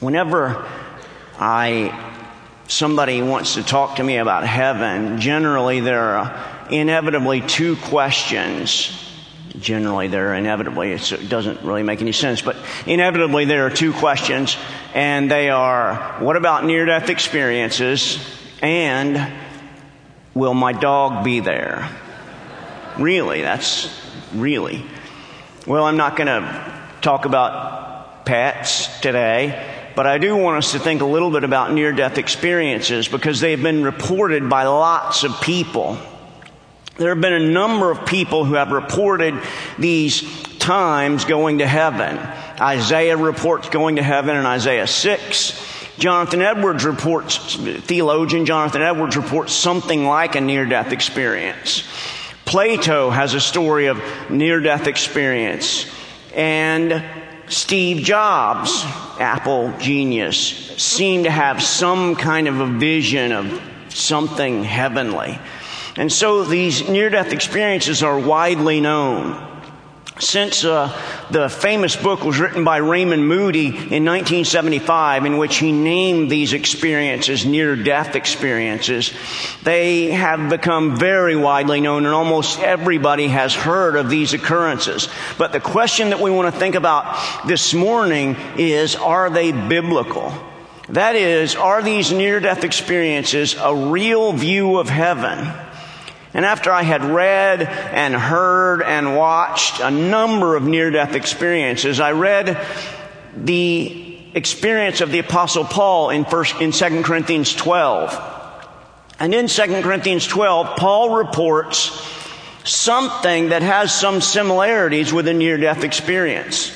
whenever I somebody wants to talk to me about heaven, generally there are inevitably two questions. Generally, there are inevitably, it doesn't really make any sense, but inevitably there are two questions, and they are what about near death experiences? And will my dog be there? Really, that's really. Well, I'm not going to talk about pets today. But I do want us to think a little bit about near death experiences because they've been reported by lots of people. There have been a number of people who have reported these times going to heaven. Isaiah reports going to heaven in Isaiah 6. Jonathan Edwards reports, theologian Jonathan Edwards reports something like a near death experience. Plato has a story of near death experience. And Steve Jobs, Apple genius, seemed to have some kind of a vision of something heavenly. And so these near death experiences are widely known. Since uh, the famous book was written by Raymond Moody in 1975, in which he named these experiences near death experiences, they have become very widely known, and almost everybody has heard of these occurrences. But the question that we want to think about this morning is are they biblical? That is, are these near death experiences a real view of heaven? And after I had read and heard and watched a number of near death experiences, I read the experience of the apostle Paul in first, in 2 Corinthians 12. And in 2 Corinthians 12, Paul reports something that has some similarities with a near death experience.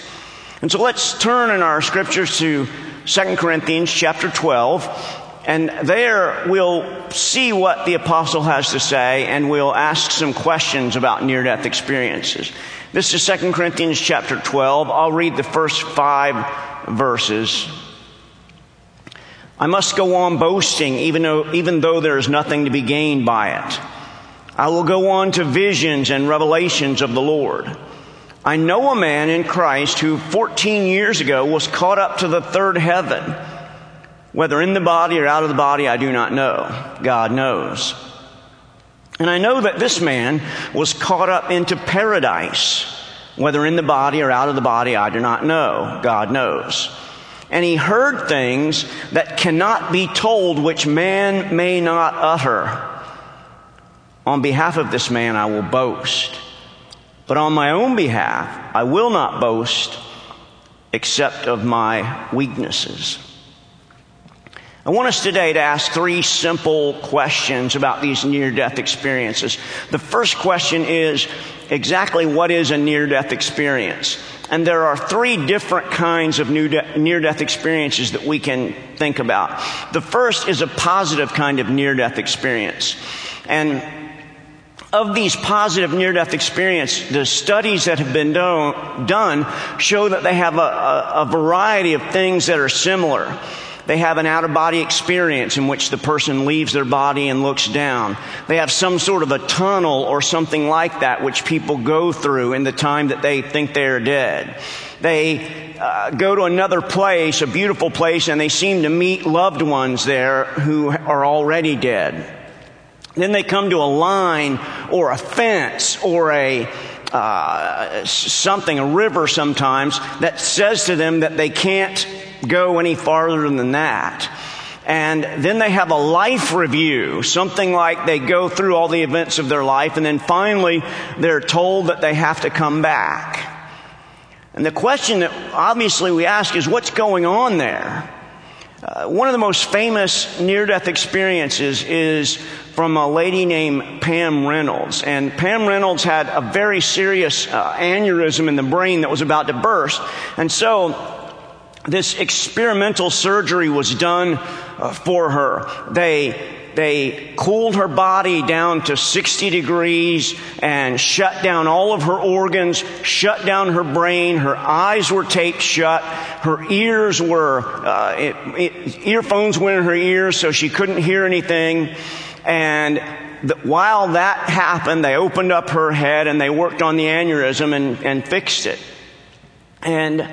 And so let's turn in our scriptures to 2 Corinthians chapter 12 and there we'll see what the apostle has to say and we'll ask some questions about near death experiences. This is 2 Corinthians chapter 12. I'll read the first five verses. I must go on boasting even though, even though there is nothing to be gained by it. I will go on to visions and revelations of the Lord. I know a man in Christ who 14 years ago was caught up to the third heaven. Whether in the body or out of the body, I do not know. God knows. And I know that this man was caught up into paradise. Whether in the body or out of the body, I do not know. God knows. And he heard things that cannot be told, which man may not utter. On behalf of this man, I will boast. But on my own behalf, I will not boast except of my weaknesses. I want us today to ask three simple questions about these near death experiences. The first question is exactly what is a near death experience? And there are three different kinds of near death experiences that we can think about. The first is a positive kind of near death experience. And of these positive near death experience, the studies that have been do- done show that they have a, a, a variety of things that are similar. They have an out of body experience in which the person leaves their body and looks down. They have some sort of a tunnel or something like that which people go through in the time that they think they are dead. They uh, go to another place, a beautiful place, and they seem to meet loved ones there who are already dead. Then they come to a line or a fence or a uh, something, a river sometimes, that says to them that they can't go any farther than that. And then they have a life review, something like they go through all the events of their life, and then finally they're told that they have to come back. And the question that obviously we ask is what's going on there? Uh, one of the most famous near death experiences is from a lady named Pam Reynolds. And Pam Reynolds had a very serious uh, aneurysm in the brain that was about to burst. And so this experimental surgery was done uh, for her. They they cooled her body down to 60 degrees and shut down all of her organs, shut down her brain. Her eyes were taped shut. Her ears were, uh, it, it, earphones went in her ears so she couldn't hear anything. And while that happened, they opened up her head and they worked on the aneurysm and, and fixed it. And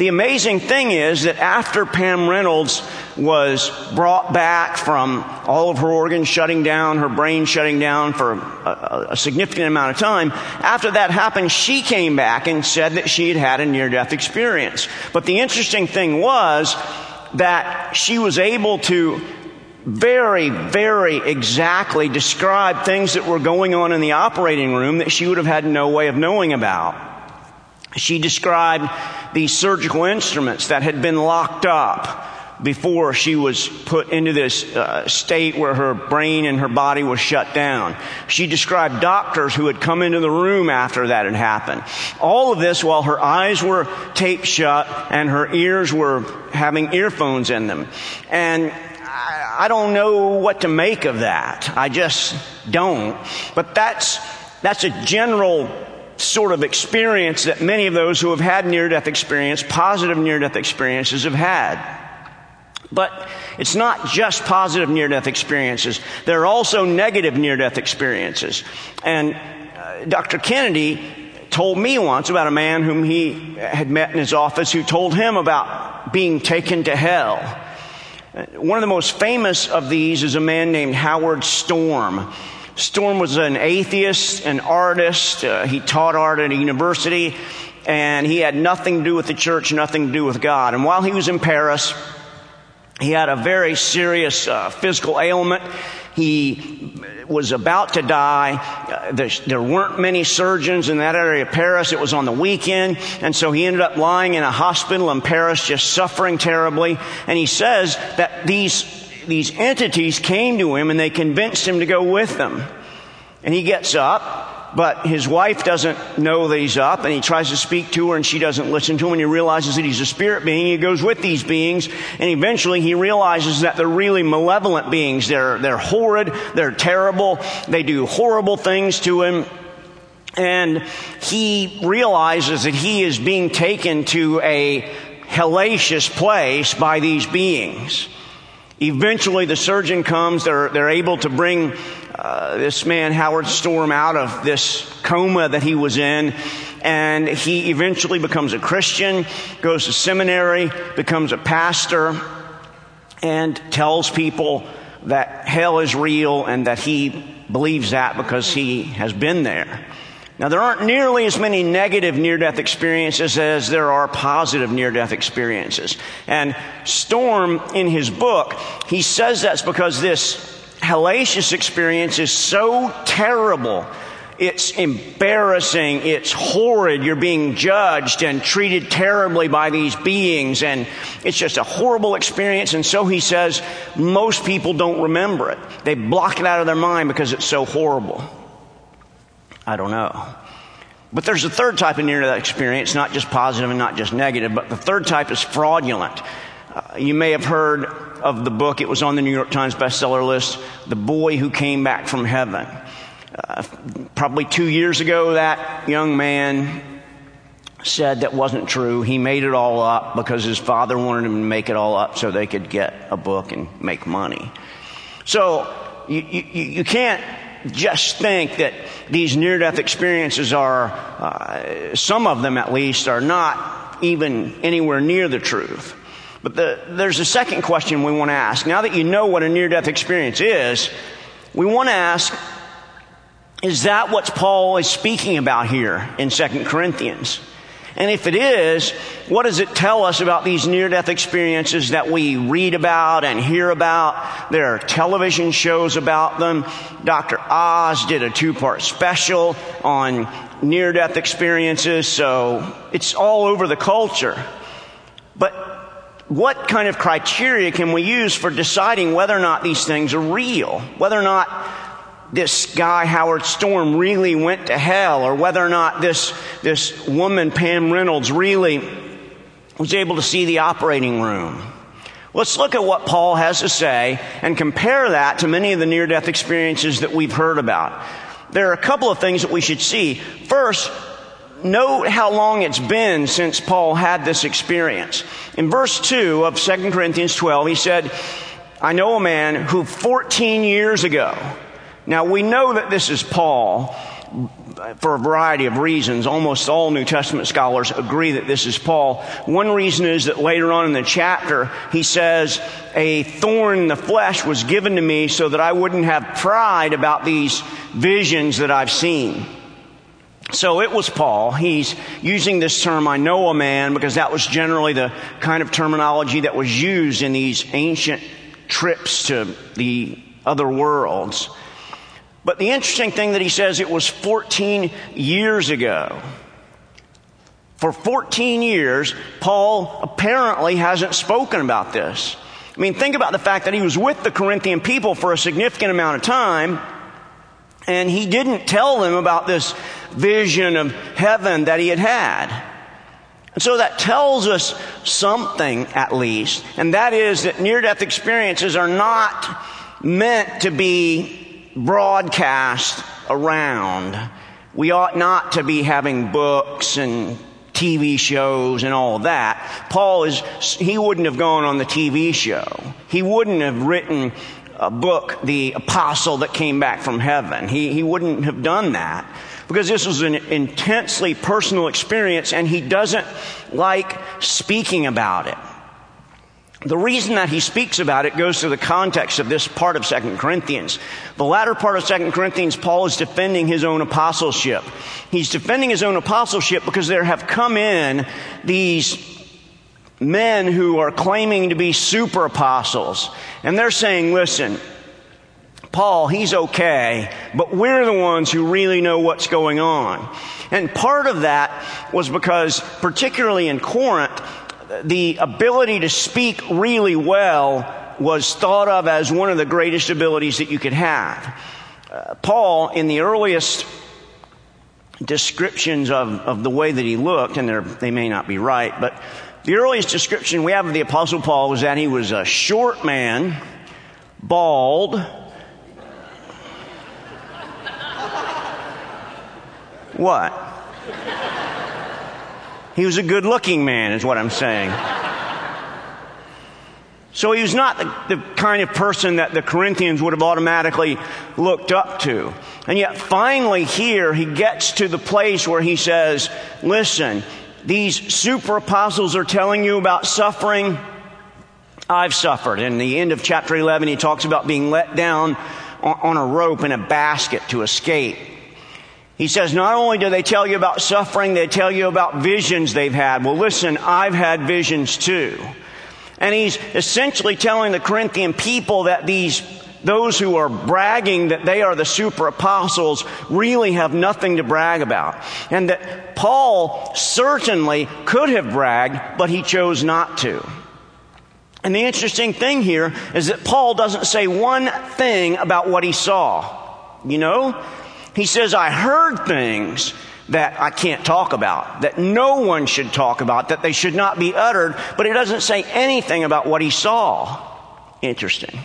The amazing thing is that after Pam Reynolds was brought back from all of her organs shutting down, her brain shutting down for a, a, significant amount of time, after that happened, she came back and said that she had had a near death experience. But the interesting thing was that she was able to very, very exactly describe things that were going on in the operating room that she would have had no way of knowing about. She described these surgical instruments that had been locked up before she was put into this uh, state where her brain and her body was shut down. She described doctors who had come into the room after that had happened. All of this while her eyes were taped shut and her ears were having earphones in them. And I, I don't know what to make of that. I just don't. But that's, that's a general sort of experience that many of those who have had near death experience, positive near death experiences, have had. But it's not just positive near death experiences. There are also negative near death experiences. And uh, Dr. Kennedy told me once about a man whom he had met in his office who told him about being taken to hell. Uh, one of the most famous of these is a man named Howard Storm. Storm was an atheist, an artist. Uh, he taught art at a university, and he had nothing to do with the church, nothing to do with God. And while he was in Paris, he had a very serious uh, physical ailment. He was about to die. Uh, there, there, weren't many surgeons in that area of Paris. It was on the weekend. And so he ended up lying in a hospital in Paris, just suffering terribly. And he says that these these entities came to him and they convinced him to go with them. And he gets up, but his wife doesn't know that he's up and he tries to speak to her and she doesn't listen to him and he realizes that he's a spirit being. He goes with these beings and eventually he realizes that they're really malevolent beings. They're, they're horrid. They're terrible. They do horrible things to him. And he realizes that he is being taken to a hellacious place by these beings. Eventually, the surgeon comes. They're, they're able to bring uh, this man, Howard Storm, out of this coma that he was in. And he eventually becomes a Christian, goes to seminary, becomes a pastor, and tells people that hell is real and that he believes that because he has been there. Now, there aren't nearly as many negative near death experiences as there are positive near death experiences. And Storm, in his book, he says that's because this hellacious experience is so terrible. It's embarrassing. It's horrid. You're being judged and treated terribly by these beings. And it's just a horrible experience. And so he says most people don't remember it. They block it out of their mind because it's so horrible. I don't know. But there's a third type of near death experience, not just positive and not just negative, but the third type is fraudulent. Uh, you may have heard of the book, it was on the New York Times bestseller list, The Boy Who Came Back from Heaven. Uh, probably two years ago, that young man said that wasn't true. He made it all up because his father wanted him to make it all up so they could get a book and make money. So you, you, you can't just think that these near death experiences are, uh, some of them at least, are not even anywhere near the truth. But the, there's a second question we want to ask. Now that you know what a near death experience is, we want to ask is that what Paul is speaking about here in 2 Corinthians? And if it is, what does it tell us about these near death experiences that we read about and hear about? There are television shows about them. Dr. Oz did a two part special on near death experiences, so it's all over the culture. But what kind of criteria can we use for deciding whether or not these things are real? Whether or not this guy, Howard Storm, really went to hell, or whether or not this, this woman, Pam Reynolds, really was able to see the operating room. Let's look at what Paul has to say and compare that to many of the near death experiences that we've heard about. There are a couple of things that we should see. First, note how long it's been since Paul had this experience. In verse 2 of 2 Corinthians 12, he said, I know a man who 14 years ago, now we know that this is Paul for a variety of reasons. Almost all New Testament scholars agree that this is Paul. One reason is that later on in the chapter, he says, a thorn in the flesh was given to me so that I wouldn't have pride about these visions that I've seen. So it was Paul. He's using this term, I know a man, because that was generally the kind of terminology that was used in these ancient trips to the other worlds. But the interesting thing that he says it was 14 years ago. For 14 years, Paul apparently hasn't spoken about this. I mean, think about the fact that he was with the Corinthian people for a significant amount of time, and he didn't tell them about this vision of heaven that he had had. And so that tells us something, at least, and that is that near death experiences are not meant to be broadcast around. We ought not to be having books and TV shows and all that. Paul is, he wouldn't have gone on the TV show. He wouldn't have written a book, The Apostle that came back from heaven. He, he wouldn't have done that because this was an intensely personal experience and he doesn't like speaking about it. The reason that he speaks about it goes to the context of this part of Second Corinthians. The latter part of Second Corinthians, Paul is defending his own apostleship. He's defending his own apostleship because there have come in these men who are claiming to be super apostles. And they're saying, listen, Paul, he's okay, but we're the ones who really know what's going on. And part of that was because, particularly in Corinth, the ability to speak really well was thought of as one of the greatest abilities that you could have. Uh, Paul, in the earliest descriptions of, of the way that he looked, and they may not be right, but the earliest description we have of the Apostle Paul was that he was a short man, bald, What? He was a good looking man, is what I'm saying. So he was not the, the, kind of person that the Corinthians would have automatically looked up to. And yet finally here he gets to the place where he says, listen, these super apostles are telling you about suffering. I've suffered. In the end of chapter 11, he talks about being let down on a rope in a basket to escape. He says, not only do they tell you about suffering, they tell you about visions they've had. Well, listen, I've had visions too. And he's essentially telling the Corinthian people that these, those who are bragging that they are the super apostles really have nothing to brag about. And that Paul certainly could have bragged, but he chose not to. And the interesting thing here is that Paul doesn't say one thing about what he saw. You know, he says, I heard things that I can't talk about, that no one should talk about, that they should not be uttered, but he doesn't say anything about what he saw. Interesting.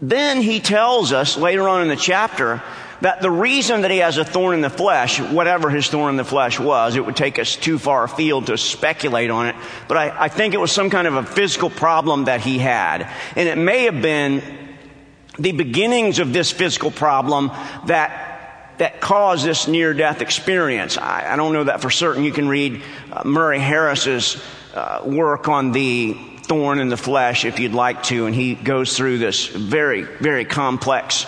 Then he tells us later on in the chapter that the reason that he has a thorn in the flesh, whatever his thorn in the flesh was, it would take us too far afield to speculate on it, but I, I think it was some kind of a physical problem that he had. And it may have been the beginnings of this physical problem that that caused this near death experience. I, I, don't know that for certain. You can read uh, Murray Harris's uh, work on the thorn in the flesh if you'd like to, and he goes through this very, very complex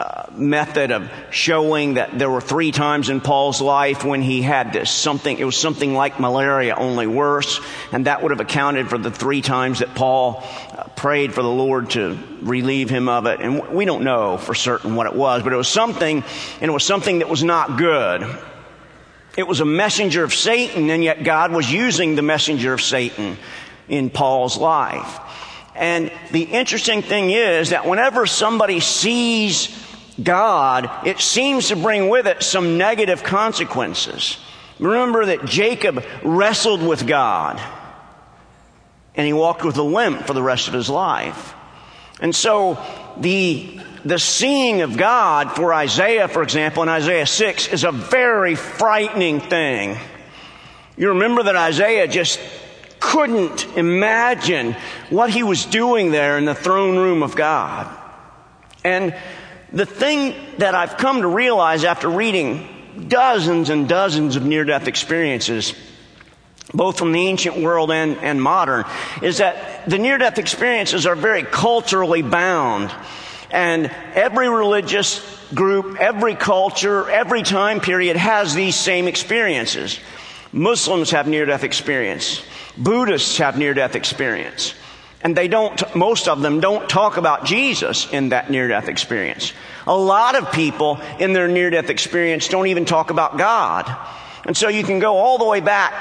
uh, method of showing that there were three times in Paul's life when he had this something, it was something like malaria, only worse, and that would have accounted for the three times that Paul uh, prayed for the Lord to relieve him of it. And we don't know for certain what it was, but it was something, and it was something that was not good. It was a messenger of Satan, and yet God was using the messenger of Satan in Paul's life. And the interesting thing is that whenever somebody sees God, it seems to bring with it some negative consequences. Remember that Jacob wrestled with God and he walked with a limp for the rest of his life. And so the, the seeing of God for Isaiah, for example, in Isaiah 6 is a very frightening thing. You remember that Isaiah just couldn't imagine what he was doing there in the throne room of God. And the thing that I've come to realize after reading dozens and dozens of near death experiences, both from the ancient world and, and modern, is that the near death experiences are very culturally bound. And every religious group, every culture, every time period has these same experiences. Muslims have near death experience. Buddhists have near death experience. And they don't, most of them don't talk about Jesus in that near death experience. A lot of people in their near death experience don't even talk about God. And so you can go all the way back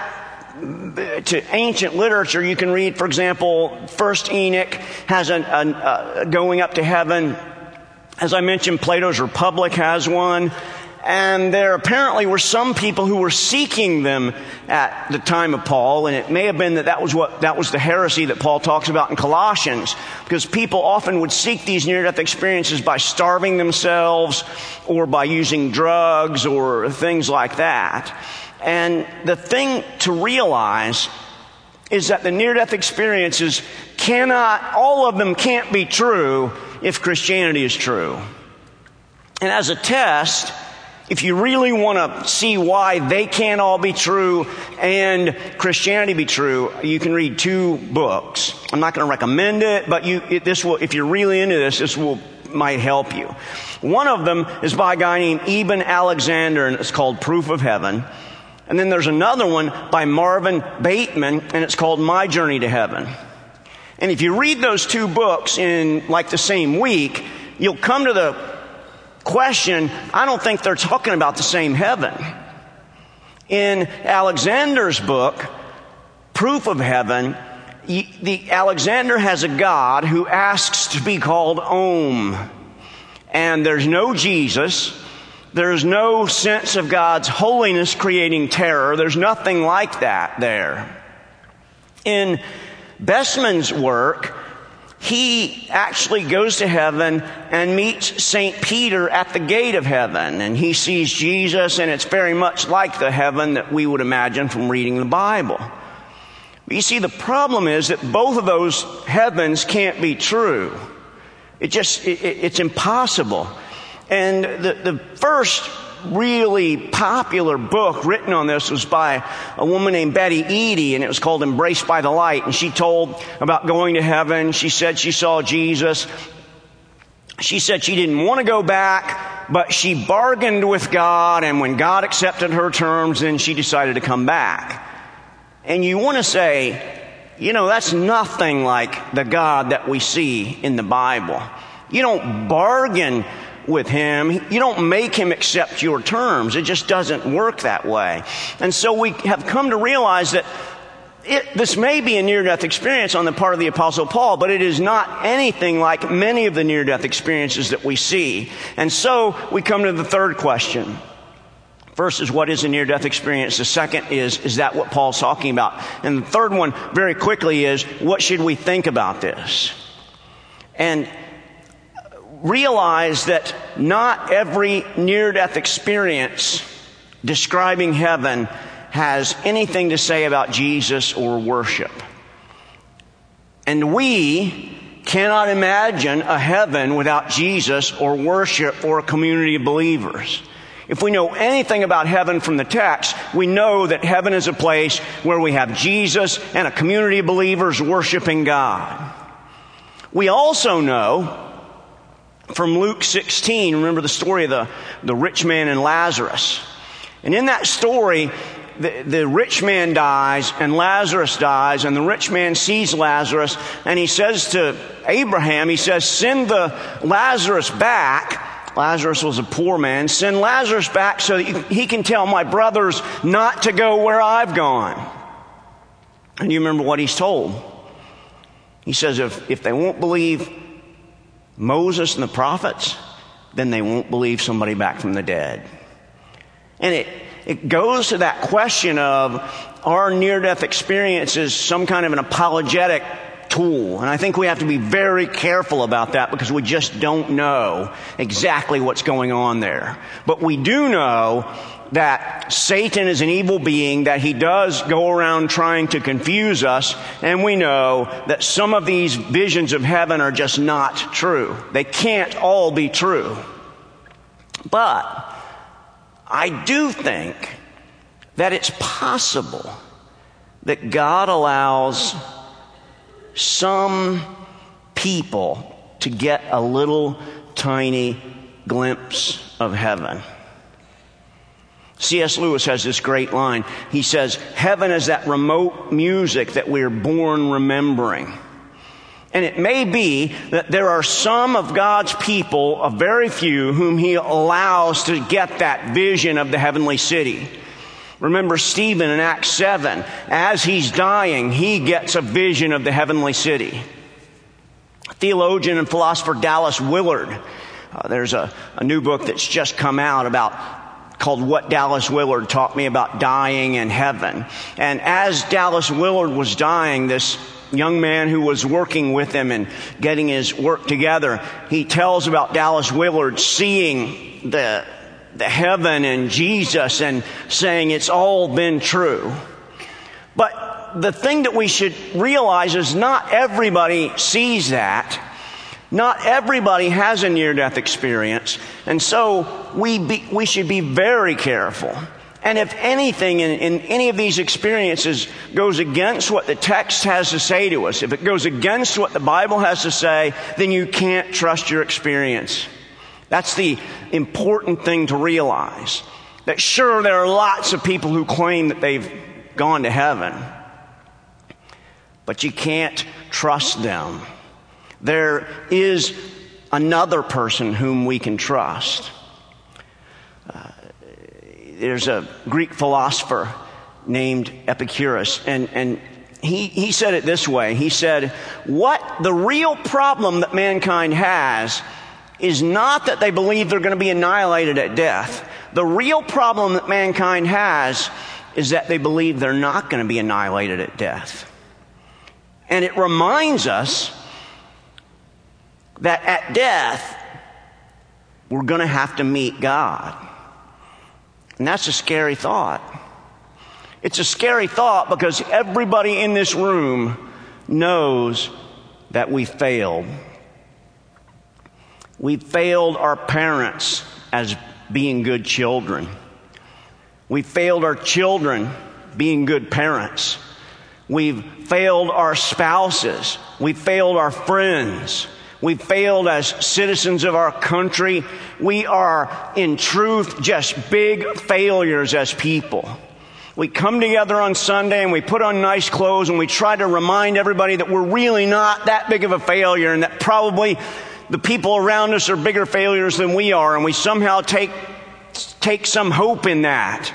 to ancient literature. You can read, for example, First Enoch has a, a uh, going up to heaven. As I mentioned, Plato's Republic has one. And there apparently were some people who were seeking them at the time of Paul, and it may have been that that was what, that was the heresy that Paul talks about in Colossians, because people often would seek these near-death experiences by starving themselves or by using drugs or things like that. And the thing to realize is that the near-death experiences cannot, all of them can't be true if Christianity is true. And as a test, if you really want to see why they can't all be true and Christianity be true, you can read two books. I'm not going to recommend it, but you, it, this will, if you're really into this, this will, might help you. One of them is by a guy named Eben Alexander and it's called Proof of Heaven. And then there's another one by Marvin Besteman and it's called My Journey to Heaven. And if you read those two books in like the same week, you'll come to the question, I don't think they're talking about the same heaven. In Alexander's book, Proof of Heaven, the Alexander has a God who asks to be called Om. And there's no Jesus. There's no sense of God's holiness creating terror. There's nothing like that there. In Besteman's work, he actually goes to heaven and meets St. Peter at the gate of heaven. And he sees Jesus, and it's very much like the heaven that we would imagine from reading the Bible. But you see, the problem is that both of those heavens can't be true. It just, it, it's impossible. And the, the first really popular book written on this was by a woman named Betty Eadie, and it was called Embraced by the Light. And she told about going to heaven. She said she saw Jesus. She said she didn't want to go back, but she bargained with God, and when God accepted her terms, then she decided to come back. And you want to say, you know, that's nothing like the God that we see in the Bible. You don't bargain with him. You don't make him accept your terms. It just doesn't work that way. And so we have come to realize that it, this may be a near death experience on the part of the Apostle Paul, but it is not anything like many of the near death experiences that we see. And so we come to the third question. First is what is a near death experience? The second is, is that what Paul's talking about? And the third one, very quickly, is what should we think about this? And realize that not every near death experience describing heaven has anything to say about Jesus or worship. And we cannot imagine a heaven without Jesus or worship or a community of believers. If we know anything about heaven from the text, we know that heaven is a place where we have Jesus and a community of believers worshiping God. We also know from Luke 16. Remember the story of the, the rich man and Lazarus. And in that story, the, the rich man dies and Lazarus dies and the rich man sees Lazarus and he says to Abraham, he says, send the Lazarus back. Lazarus was a poor man. Send Lazarus back so that he can tell my brothers not to go where I've gone. And you remember what he's told. He says, if, if they won't believe Moses and the prophets, then they won't believe somebody back from the dead. And it, it goes to that question of our near death experiences some kind of an apologetic tool. And I think we have to be very careful about that because we just don't know exactly what's going on there. But we do know that Satan is an evil being, that he does go around trying to confuse us, and we know that some of these visions of heaven are just not true. They can't all be true. But I do think that it's possible that God allows some people to get a little tiny glimpse of heaven. C.S. Lewis has this great line. He says, Heaven is that remote music that we're born remembering. And it may be that there are some of God's people, a very few, whom He allows to get that vision of the heavenly city. Remember Stephen in Acts 7. As he's dying, he gets a vision of the heavenly city. Theologian and philosopher Dallas Willard. Uh, there's a, a new book that's just come out about called What Dallas Willard Taught Me About Dying in Heaven. And as Dallas Willard was dying, this young man who was working with him and getting his work together, he tells about Dallas Willard seeing the, the heaven and Jesus and saying it's all been true. But the thing that we should realize is not everybody sees that. Not everybody has a near death experience. And so we, be, we should be very careful and if anything in, in, any of these experiences goes against what the text has to say to us, if it goes against what the Bible has to say, then you can't trust your experience. That's the important thing to realize. That sure, there are lots of people who claim that they've gone to heaven, but you can't trust them. There is another person whom we can trust uh, there's a Greek philosopher named Epicurus, and, and he, he said it this way. He said, What the real problem that mankind has is not that they believe they're going to be annihilated at death. The real problem that mankind has is that they believe they're not going to be annihilated at death. And it reminds us that at death, we're going to have to meet God. And that's a scary thought. It's a scary thought because everybody in this room knows that we failed. We failed our parents as being good children. We failed our children being good parents. We've failed our spouses. We failed our friends. We failed as citizens of our country. We are, in truth, just big failures as people. We come together on Sunday and we put on nice clothes and we try to remind everybody that we're really not that big of a failure and that probably the people around us are bigger failures than we are and we somehow take, take some hope in that.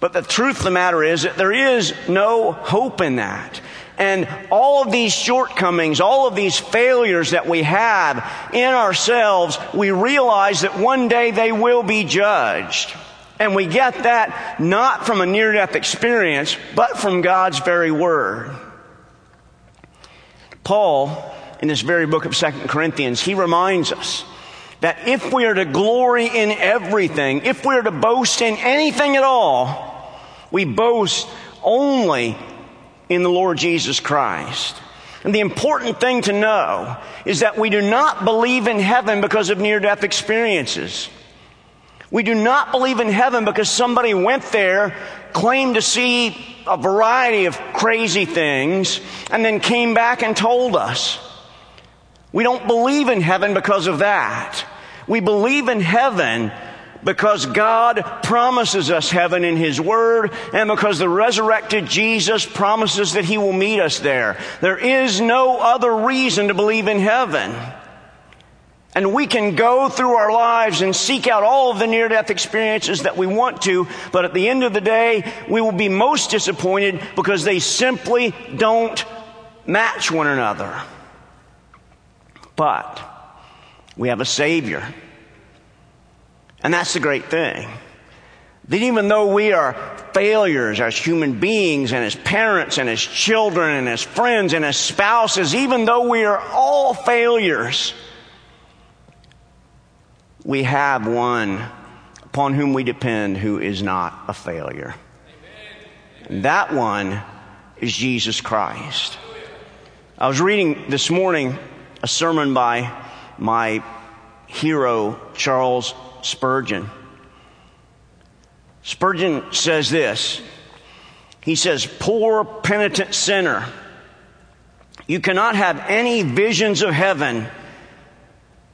But the truth of the matter is that there is no hope in that. And all of these shortcomings, all of these failures that we have in ourselves, we realize that one day they will be judged. And we get that not from a near death experience, but from God's very word. Paul, in this very book of Second Corinthians, he reminds us that if we are to glory in everything, if we are to boast in anything at all, we boast only in the Lord Jesus Christ. And the important thing to know is that we do not believe in heaven because of near death experiences. We do not believe in heaven because somebody went there, claimed to see a variety of crazy things, and then came back and told us. We don't believe in heaven because of that. We believe in heaven because God promises us heaven in His Word and because the resurrected Jesus promises that He will meet us there. There is no other reason to believe in heaven. And we can go through our lives and seek out all of the near death experiences that we want to, but at the end of the day, we will be most disappointed because they simply don't match one another. But we have a Savior and that's the great thing. That even though we are failures as human beings and as parents and as children and as friends and as spouses, even though we are all failures, we have one upon whom we depend who is not a failure. And that one is Jesus Christ. I was reading this morning a sermon by my hero, Charles Spurgeon. Spurgeon says this. He says, Poor penitent sinner, you cannot have any visions of heaven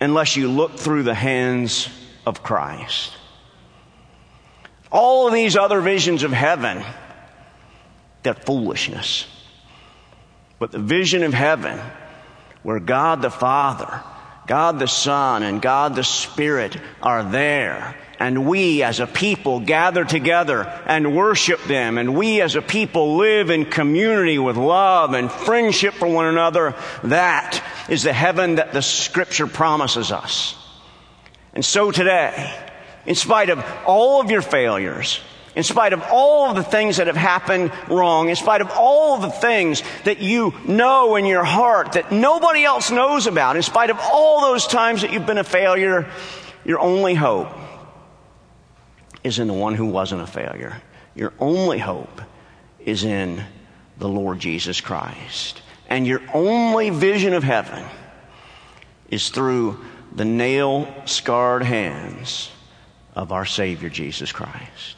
unless you look through the hands of Christ. All of these other visions of heaven, they're foolishness. But the vision of heaven, where God the Father, God the Son, and God the Spirit are there, and we as a people gather together and worship them, and we as a people live in community with love and friendship for one another, that is the heaven that the Scripture promises us. And so today, in spite of all of your failures, in spite of all of the things that have happened wrong, in spite of all the things that you know in your heart that nobody else knows about, in spite of all those times that you've been a failure, your only hope is in the one who wasn't a failure. Your only hope is in the Lord Jesus Christ. And your only vision of heaven is through the nail scarred hands of our Savior Jesus Christ.